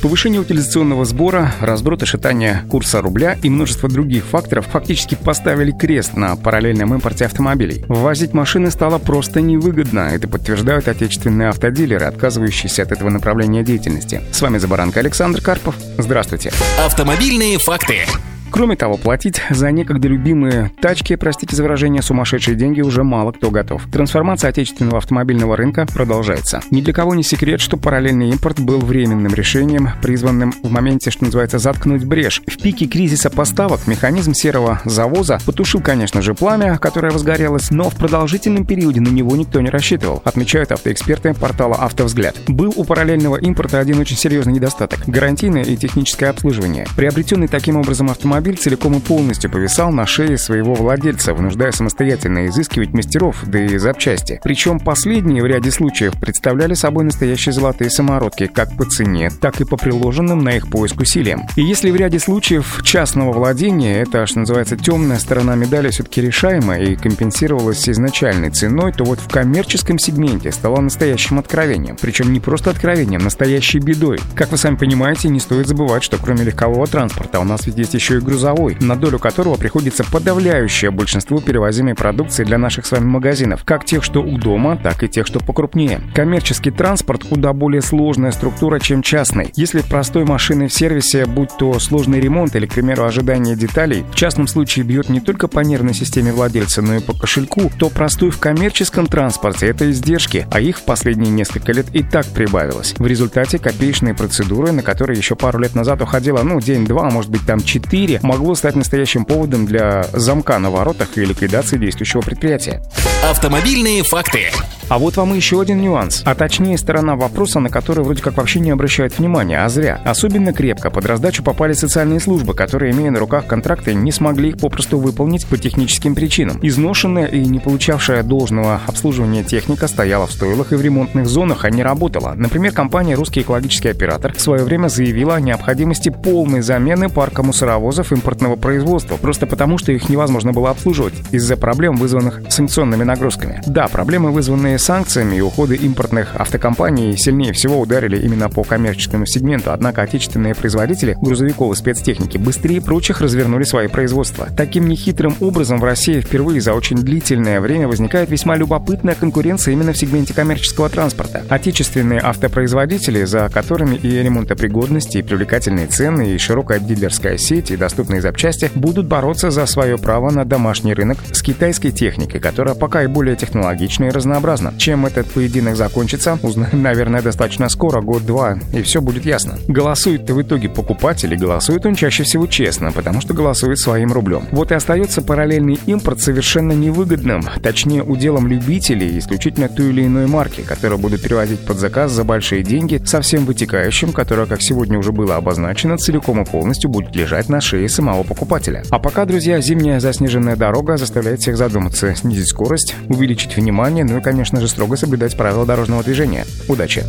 Повышение утилизационного сбора, разброд и шатание курса рубля и множество других факторов фактически поставили крест на параллельном импорте автомобилей. Ввозить машины стало просто невыгодно. Это подтверждают отечественные автодилеры, отказывающиеся от этого направления деятельности. С вами Забаранка Александр Карпов. Здравствуйте. Автомобильные факты. Кроме того, платить за некогда любимые тачки, простите за выражение, сумасшедшие деньги уже мало кто готов. Трансформация отечественного автомобильного рынка продолжается. Ни для кого не секрет, что параллельный импорт был временным решением, призванным в моменте, что называется, заткнуть брешь. В пике кризиса поставок механизм серого завоза потушил, конечно же, пламя, которое возгорелось, но в продолжительном периоде на него никто не рассчитывал, отмечают автоэксперты портала «Автовзгляд». Был у параллельного импорта один очень серьезный недостаток – гарантийное и техническое обслуживание. Приобретенный таким образом автомобиль автомобиль целиком и полностью повисал на шее своего владельца, вынуждая самостоятельно изыскивать мастеров, да и запчасти. Причем последние в ряде случаев представляли собой настоящие золотые самородки как по цене, так и по приложенным на их поиск усилиям. И если в ряде случаев частного владения это, что называется, темная сторона медали все-таки решаема и компенсировалась изначальной ценой, то вот в коммерческом сегменте стало настоящим откровением. Причем не просто откровением, настоящей бедой. Как вы сами понимаете, не стоит забывать, что кроме легкового транспорта у нас ведь есть еще и грузовой, на долю которого приходится подавляющее большинство перевозимой продукции для наших с вами магазинов, как тех, что у дома, так и тех, что покрупнее. Коммерческий транспорт куда более сложная структура, чем частный. Если простой машины в сервисе, будь то сложный ремонт или, к примеру, ожидание деталей, в частном случае бьет не только по нервной системе владельца, но и по кошельку, то простой в коммерческом транспорте – это издержки, а их в последние несколько лет и так прибавилось. В результате копеечные процедуры, на которые еще пару лет назад уходило, ну, день-два, а может быть, там четыре, могло стать настоящим поводом для замка на воротах и ликвидации действующего предприятия. Автомобильные факты. А вот вам еще один нюанс, а точнее сторона вопроса, на который вроде как вообще не обращают внимания, а зря. Особенно крепко под раздачу попали социальные службы, которые, имея на руках контракты, не смогли их попросту выполнить по техническим причинам. Изношенная и не получавшая должного обслуживания техника стояла в стойлах и в ремонтных зонах, а не работала. Например, компания «Русский экологический оператор» в свое время заявила о необходимости полной замены парка мусоровозов импортного производства, просто потому, что их невозможно было обслуживать из-за проблем, вызванных санкционными нагрузками. Да, проблемы, вызванные санкциями и уходы импортных автокомпаний сильнее всего ударили именно по коммерческому сегменту, однако отечественные производители грузовиков и спецтехники быстрее прочих развернули свои производства. Таким нехитрым образом в России впервые за очень длительное время возникает весьма любопытная конкуренция именно в сегменте коммерческого транспорта. Отечественные автопроизводители, за которыми и ремонтопригодность, и привлекательные цены, и широкая дилерская сеть, и доступные запчасти, будут бороться за свое право на домашний рынок с китайской техникой, которая пока и более технологична и разнообразна ясно. Чем этот поединок закончится, узнаем, наверное, достаточно скоро, год-два, и все будет ясно. Голосует-то в итоге покупатель, и голосует он чаще всего честно, потому что голосует своим рублем. Вот и остается параллельный импорт совершенно невыгодным, точнее, уделом любителей исключительно той или иной марки, которые будут перевозить под заказ за большие деньги, со всем вытекающим, которое, как сегодня уже было обозначено, целиком и полностью будет лежать на шее самого покупателя. А пока, друзья, зимняя заснеженная дорога заставляет всех задуматься, снизить скорость, увеличить внимание, ну и, конечно, конечно же, строго соблюдать правила дорожного движения. Удачи!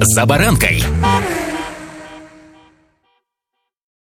«За баранкой»